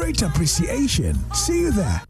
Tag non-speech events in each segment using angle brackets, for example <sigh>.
Great appreciation. See you there.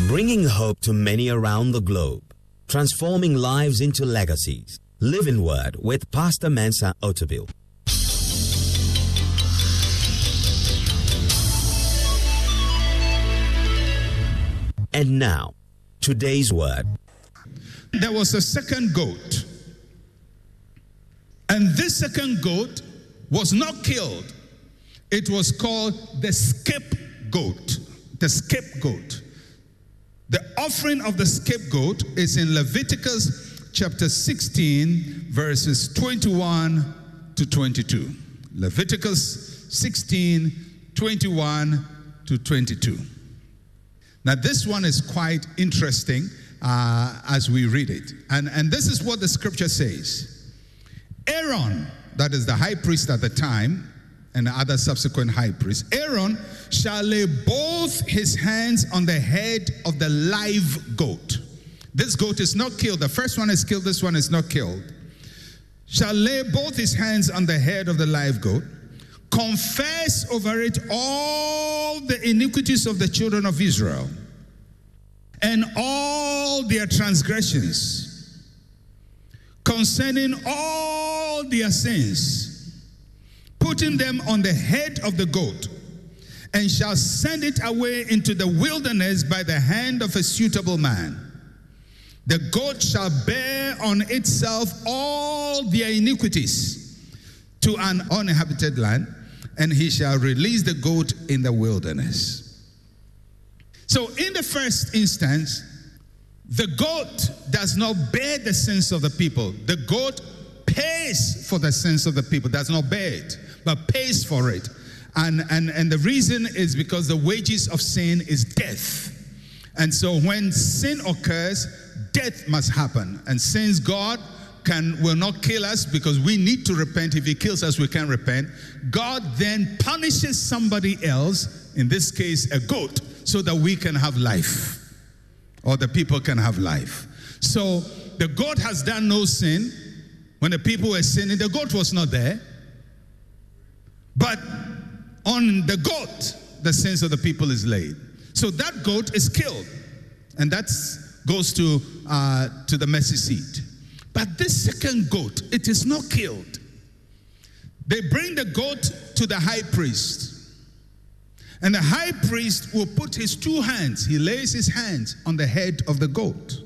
Bringing hope to many around the globe, transforming lives into legacies. Living Word with Pastor Mensa Otabil. And now, today's word. There was a second goat. And this second goat was not killed. It was called the scapegoat. The scapegoat. The offering of the scapegoat is in Leviticus chapter 16, verses 21 to 22. Leviticus 16, 21 to 22. Now, this one is quite interesting uh, as we read it. And, and this is what the scripture says Aaron, that is the high priest at the time, and other subsequent high priests, Aaron shall lay both his hands on the head of the live goat. This goat is not killed. The first one is killed, this one is not killed. Shall lay both his hands on the head of the live goat, confess over it all the iniquities of the children of Israel and all their transgressions concerning all their sins putting them on the head of the goat, and shall send it away into the wilderness by the hand of a suitable man. The goat shall bear on itself all their iniquities to an uninhabited land, and he shall release the goat in the wilderness. So, in the first instance, the goat does not bear the sins of the people. The goat pays for the sins of the people, does not bear it but pays for it. And, and, and the reason is because the wages of sin is death. And so when sin occurs, death must happen. And since God can will not kill us because we need to repent, if he kills us, we can repent. God then punishes somebody else, in this case, a goat, so that we can have life. Or the people can have life. So the goat has done no sin. When the people were sinning, the goat was not there. But on the goat, the sins of the people is laid. So that goat is killed, and that goes to uh, to the mercy seat. But this second goat, it is not killed. They bring the goat to the high priest. And the high priest will put his two hands, he lays his hands on the head of the goat.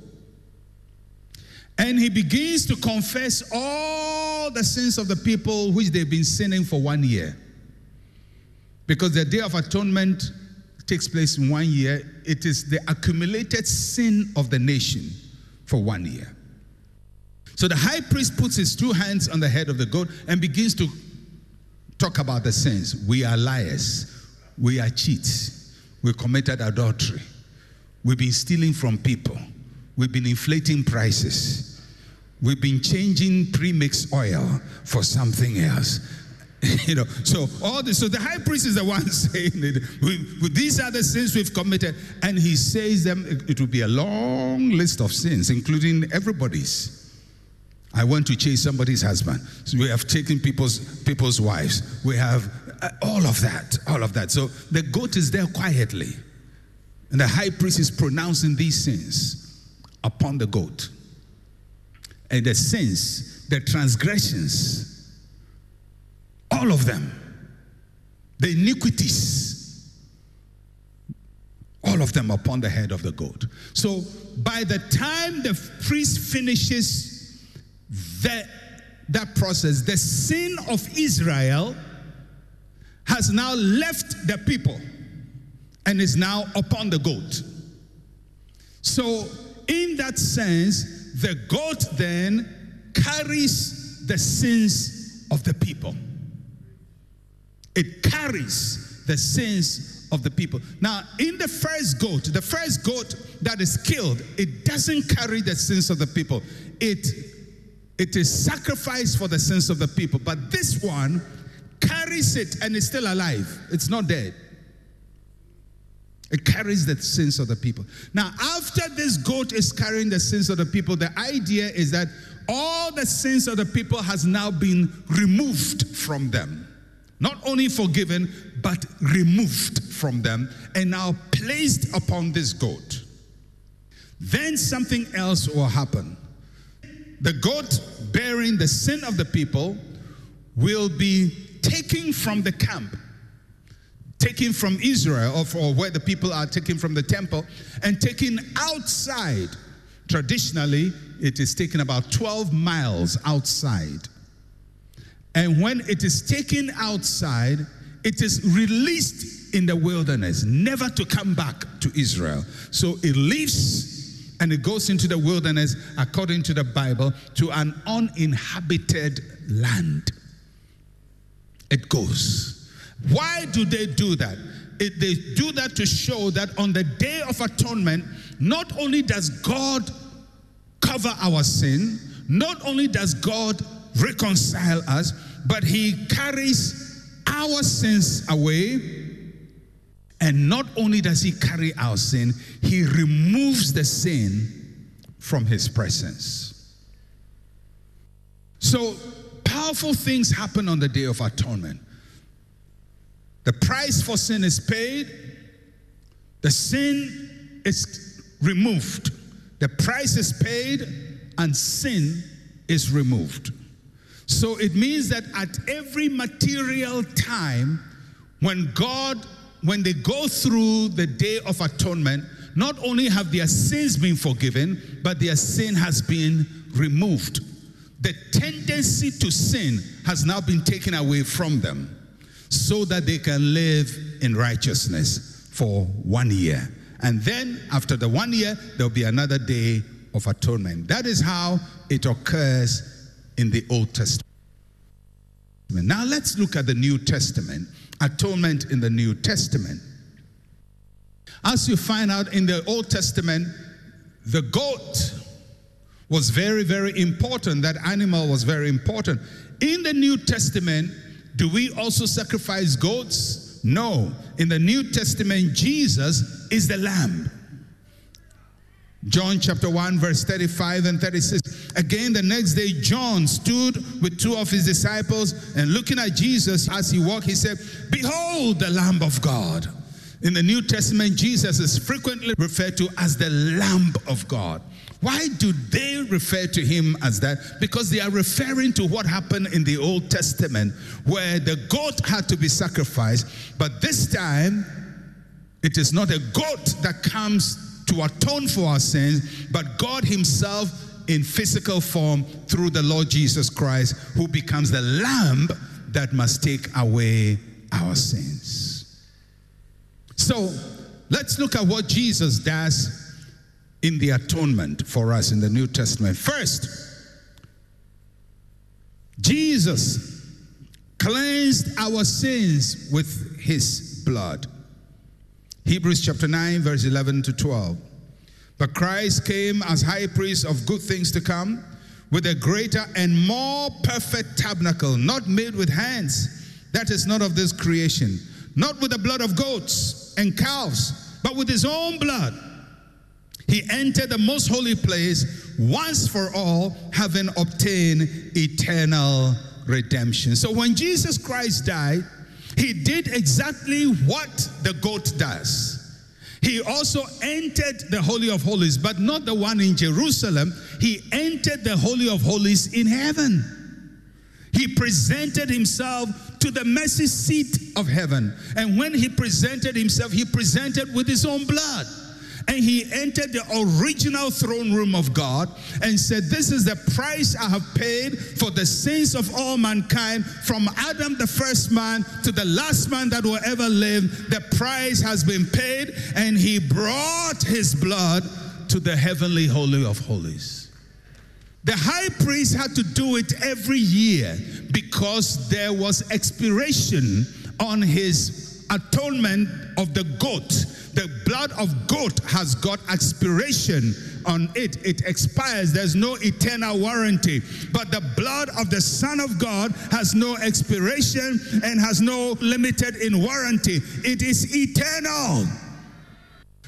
And he begins to confess all the sins of the people which they've been sinning for one year. Because the Day of Atonement takes place in one year, it is the accumulated sin of the nation for one year. So the high priest puts his two hands on the head of the goat and begins to talk about the sins. We are liars, we are cheats, we committed adultery, we've been stealing from people, we've been inflating prices. We've been changing premix oil for something else. <laughs> you know, so all this, so the high priest is the one <laughs> saying it. We, we, these are the sins we've committed, and he says them. It, it will be a long list of sins, including everybody's. I went to chase somebody's husband. So we have taken people's people's wives. We have uh, all of that, all of that. So the goat is there quietly, and the high priest is pronouncing these sins upon the goat and the sins, the transgressions, all of them, the iniquities, all of them upon the head of the goat. So by the time the priest finishes that, that process, the sin of Israel has now left the people and is now upon the goat. So, in that sense, the goat then carries the sins of the people. It carries the sins of the people. Now, in the first goat, the first goat that is killed, it doesn't carry the sins of the people. It it is sacrificed for the sins of the people. But this one carries it and is still alive. It's not dead. It carries the sins of the people. Now, after this goat is carrying the sins of the people, the idea is that all the sins of the people has now been removed from them. Not only forgiven, but removed from them and now placed upon this goat. Then something else will happen. The goat bearing the sin of the people will be taken from the camp, taken from Israel, or, or where the people are taken from the temple, and taken outside. Traditionally, it is taken about 12 miles outside. And when it is taken outside, it is released in the wilderness, never to come back to Israel. So it leaves and it goes into the wilderness, according to the Bible, to an uninhabited land. It goes. Why do they do that? It, they do that to show that on the day of atonement, not only does God cover our sin, not only does God reconcile us, but He carries our sins away. And not only does He carry our sin, He removes the sin from His presence. So, powerful things happen on the day of atonement. The price for sin is paid, the sin is removed, the price is paid, and sin is removed. So it means that at every material time, when God, when they go through the day of atonement, not only have their sins been forgiven, but their sin has been removed. The tendency to sin has now been taken away from them so that they can live in righteousness for one year. And then after the one year, there'll be another day of atonement. That is how it occurs in the Old Testament. Now let's look at the New Testament, atonement in the New Testament. As you find out in the Old Testament, the goat was very, very important. That animal was very important. In the New Testament, do we also sacrifice goats? No. In the New Testament, Jesus is the lamb. John chapter 1, verse 35 and 36. Again, the next day, John stood with two of his disciples and looking at Jesus as he walked, he said, Behold the Lamb of God. In the New Testament, Jesus is frequently referred to as the Lamb of God. Why do they refer to him as that? Because they are referring to what happened in the Old Testament where the goat had to be sacrificed, but this time it is not a goat that comes to atone for our sins, but God Himself in physical form through the Lord Jesus Christ, who becomes the lamb that must take away our sins. So let's look at what Jesus does in the atonement for us in the New Testament. First, Jesus cleansed our sins with his blood. Hebrews chapter 9, verse 11 to 12. But Christ came as high priest of good things to come with a greater and more perfect tabernacle, not made with hands, that is not of this creation, not with the blood of goats and calves, but with his own blood he entered the most holy place once for all, having obtained eternal redemption. So when Jesus Christ died, he did exactly what the goat does. He also entered the Holy of Holies, but not the one in Jerusalem. He entered the Holy of Holies in heaven. He presented himself to the mercy seat of heaven. And when he presented himself, he presented with his own blood and he entered the original throne room of God and said, This is the price I have paid for the sins of all mankind, from Adam, the first man, to the last man that will ever live. The price has been paid, and he brought his blood to the heavenly holy of holies. The high priest had to do it every year because there was expiration on his atonement of the goat. The blood of goat has got expiration on it. It expires. There's no eternal warranty. But the blood of the Son of God has no expiration and has no limited in warranty. It is eternal.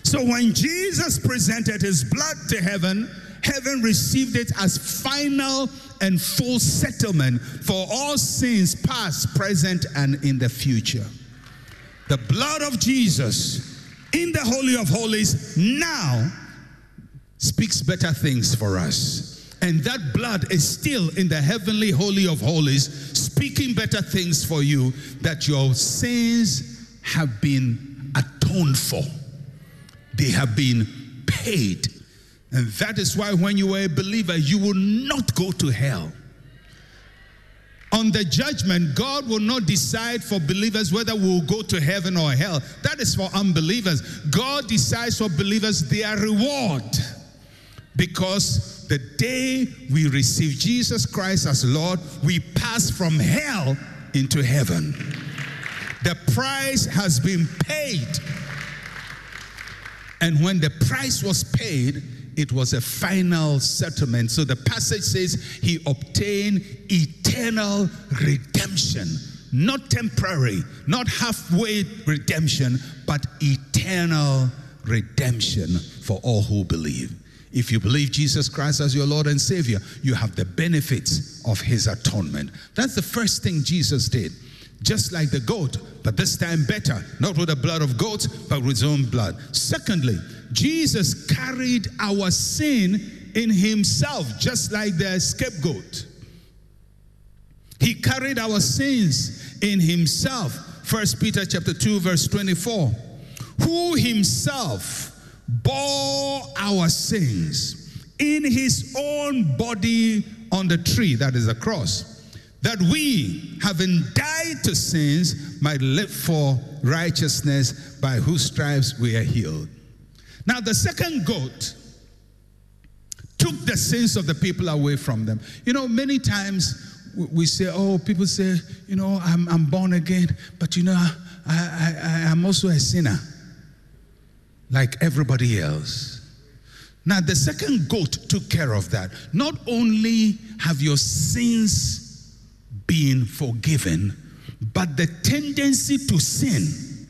So when Jesus presented his blood to heaven, heaven received it as final and full settlement for all sins past, present, and in the future. The blood of Jesus in the Holy of Holies now speaks better things for us. And that blood is still in the heavenly Holy of Holies, speaking better things for you that your sins have been atoned for, they have been paid and that is why when you are a believer, you will not go to hell. On the judgment, God will not decide for believers whether we'll go to heaven or hell. That is for unbelievers. God decides for believers their reward. Because the day we receive Jesus Christ as Lord, we pass from hell into heaven. The price has been paid. And when the price was paid, it was a final settlement. So the passage says he obtained eternal redemption, not temporary, not halfway redemption, but eternal redemption for all who believe. If you believe Jesus Christ as your Lord and Savior, you have the benefits of his atonement. That's the first thing Jesus did. Just like the goat, but this time better, not with the blood of goats, but with his own blood. Secondly, Jesus carried our sin in himself, just like the scapegoat. He carried our sins in himself. First Peter chapter 2 verse 24. Who himself bore our sins in his own body on the tree that is the cross that we having died to sins might live for righteousness by whose stripes we are healed now, the second goat took the sins of the people away from them. You know, many times we say, oh, people say, you know, I'm, I'm born again, but you know, I, I, I, am also a sinner, like everybody else. Now, the second goat took care of that. Not only have your sins been forgiven, but the tendency to sin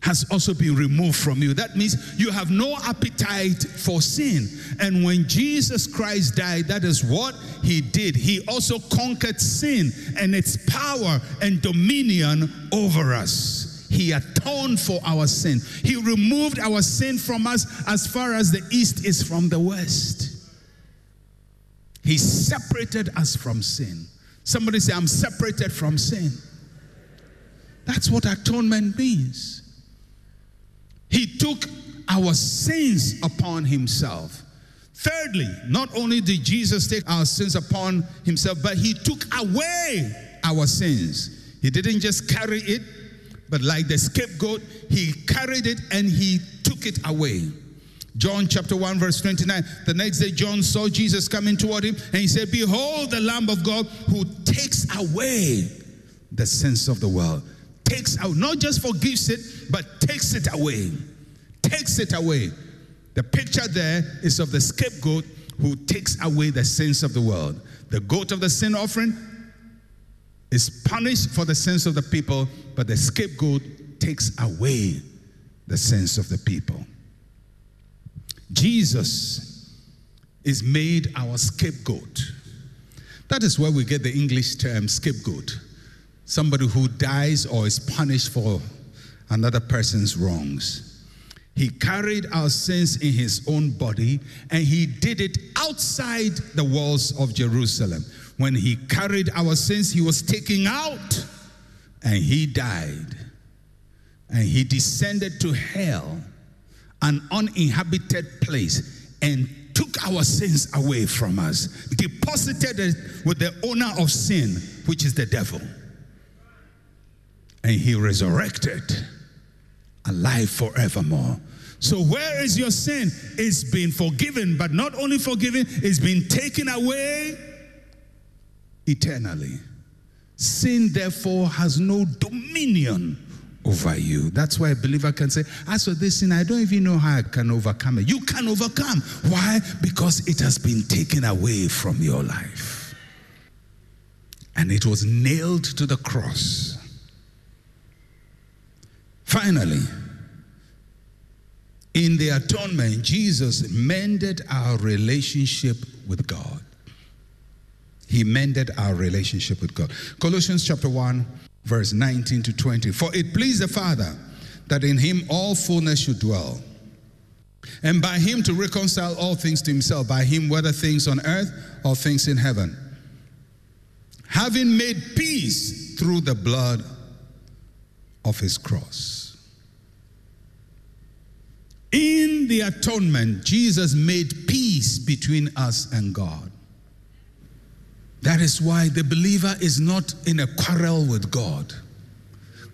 has also been removed from you. That means you have no appetite for sin. And when Jesus Christ died, that is what he did. He also conquered sin and its power and dominion over us. He atoned for our sin. He removed our sin from us as far as the east is from the west. He separated us from sin. Somebody say, I'm separated from sin. That's what atonement means. He took our sins upon himself. Thirdly, not only did Jesus take our sins upon himself, but he took away our sins. He didn't just carry it, but like the scapegoat, he carried it and he took it away. John chapter 1, verse 29. The next day, John saw Jesus coming toward him, and he said, Behold, the Lamb of God who takes away the sins of the world takes out, not just forgives it, but takes it away. Takes it away. The picture there is of the scapegoat who takes away the sins of the world. The goat of the sin offering is punished for the sins of the people, but the scapegoat takes away the sins of the people. Jesus is made our scapegoat. That is where we get the English term scapegoat somebody who dies or is punished for another person's wrongs. He carried our sins in his own body and he did it outside the walls of Jerusalem. When he carried our sins, he was taken out and he died. And he descended to hell, an uninhabited place, and took our sins away from us, deposited it with the owner of sin, which is the devil and he resurrected alive forevermore. So, where is your sin? It's been forgiven, but not only forgiven, it's been taken away eternally. Sin, therefore, has no dominion over you. That's why a believer can say, As for this sin, I don't even know how I can overcome it. You can overcome. Why? Because it has been taken away from your life. And it was nailed to the cross. Finally, in the atonement, Jesus mended our relationship with God. He mended our relationship with God. Colossians chapter 1, verse 19 to 20. For it pleased the Father that in him all fullness should dwell, and by him to reconcile all things to himself, by him, whether things on earth or things in heaven, having made peace through the blood of his cross. In the atonement, Jesus made peace between us and God. That is why the believer is not in a quarrel with God.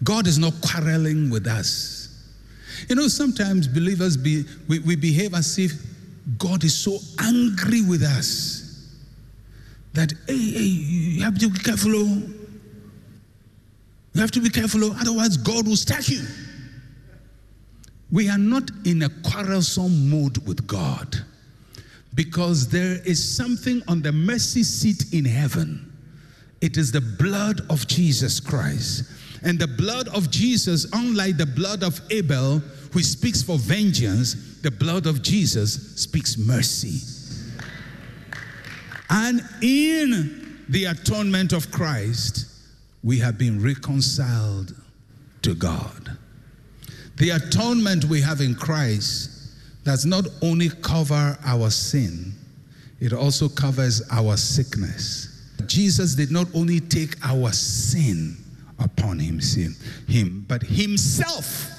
God is not quarreling with us. You know, sometimes believers be, we, we behave as if God is so angry with us that, hey, hey, you have to be careful. Oh. You have to be careful, oh, otherwise, God will strike you. We are not in a quarrelsome mood with God because there is something on the mercy seat in heaven. It is the blood of Jesus Christ. And the blood of Jesus, unlike the blood of Abel, who speaks for vengeance, the blood of Jesus speaks mercy. And in the atonement of Christ, we have been reconciled to God. The atonement we have in Christ does not only cover our sin, it also covers our sickness. Jesus did not only take our sin upon himself, him, but himself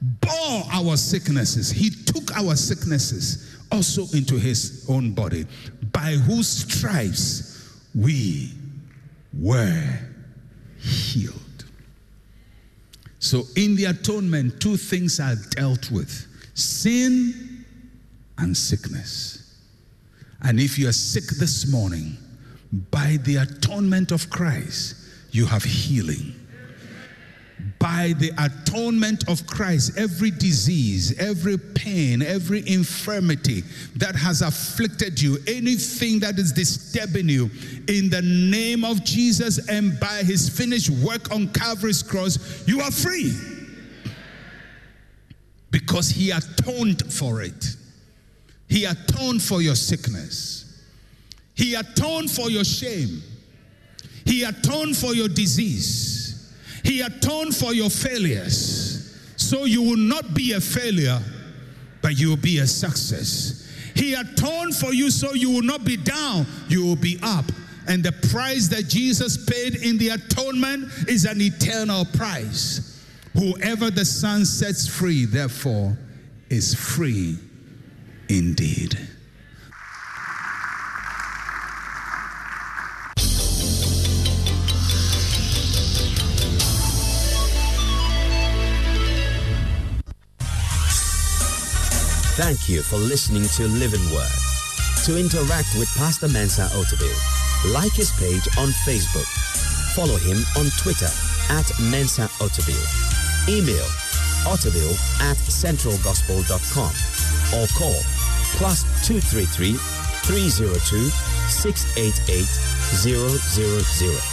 bore our sicknesses. He took our sicknesses also into his own body, by whose stripes we were healed. So, in the atonement, two things are dealt with sin and sickness. And if you are sick this morning, by the atonement of Christ, you have healing. By the atonement of Christ, every disease, every pain, every infirmity that has afflicted you, anything that is disturbing you, in the name of Jesus and by his finished work on Calvary's cross, you are free because he atoned for it. He atoned for your sickness. He atoned for your shame. He atoned for your disease. He atoned for your failures. So you will not be a failure, but you will be a success. He atoned for you so you will not be down, you will be up. And the price that Jesus paid in the atonement is an eternal price. Whoever the Son sets free, therefore, is free indeed. Thank you for listening to Living Word. To interact with Pastor Mensa Otabil, like his page on Facebook. Follow him on Twitter at Mensa Otabil Email otabil at centralgospel.com or call plus 233 302 688 000.